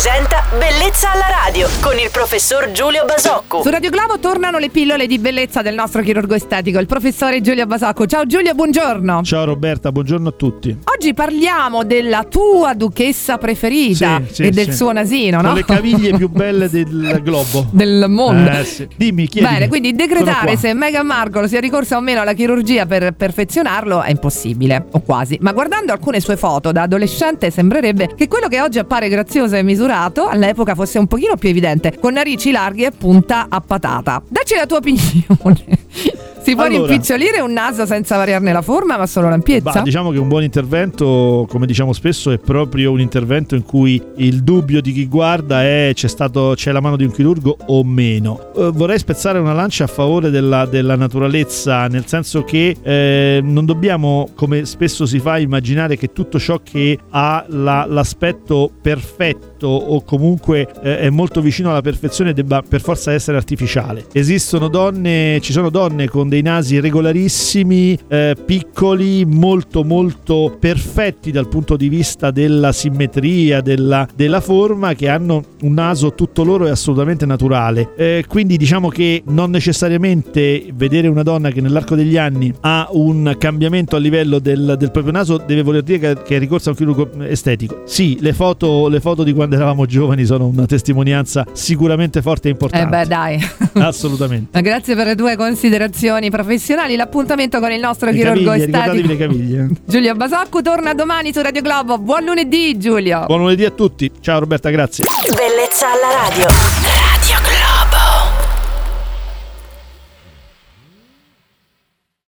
presenta Bellezza alla radio con il professor Giulio Basocco. Su Radio Globo tornano le pillole di bellezza del nostro chirurgo estetico, il professore Giulio Basocco. Ciao Giulio, buongiorno. Ciao Roberta, buongiorno a tutti. Oggi parliamo della tua duchessa preferita Sì, sì, e del sì. suo nasino, no? Con le caviglie più belle del globo. del mondo. Eh, sì. Dimmi, chiedimi. Bene, quindi decretare se Meghan Markle sia ricorsa o meno alla chirurgia per perfezionarlo è impossibile, o quasi. Ma guardando alcune sue foto da adolescente sembrerebbe che quello che oggi appare grazioso e misurato all'epoca fosse un pochino più evidente, con narici larghe e punta a patata. Dacci la tua opinione. Si può Allora. rimpicciolire un naso senza variarne la forma, ma solo l'ampiezza? Bah, diciamo che un buon intervento, come diciamo spesso, è proprio un intervento in cui il dubbio di chi guarda è c'è, stato, c'è la mano di un chirurgo o meno. Eh, vorrei spezzare una lancia a favore della, della naturalezza, nel senso che eh, non dobbiamo, come spesso si fa, immaginare che tutto ciò che ha la- l'aspetto perfetto o comunque eh, è molto vicino alla perfezione debba per forza essere artificiale. Esistono donne, ci sono donne con dei nasi regolarissimi, eh, piccoli, molto molto perfetti dal punto di vista della simmetria, della, della forma, che hanno un naso tutto loro e assolutamente naturale. Eh, quindi diciamo che non necessariamente vedere una donna che nell'arco degli anni ha un cambiamento a livello del, del proprio naso deve voler dire che, che è ricorso a un chirurgo estetico. Sì, le foto, le foto di quando eravamo giovani sono una testimonianza sicuramente forte e Eh importante. beh, dai. Assolutamente. Ma Grazie per le tue considerazioni professionali. L'appuntamento con il nostro Le chirurgo caviglie, estetico. le caviglie. Giulio Basocco torna domani su Radio Globo. Buon lunedì, Giulio. Buon lunedì a tutti. Ciao Roberta, grazie. Bellezza alla radio.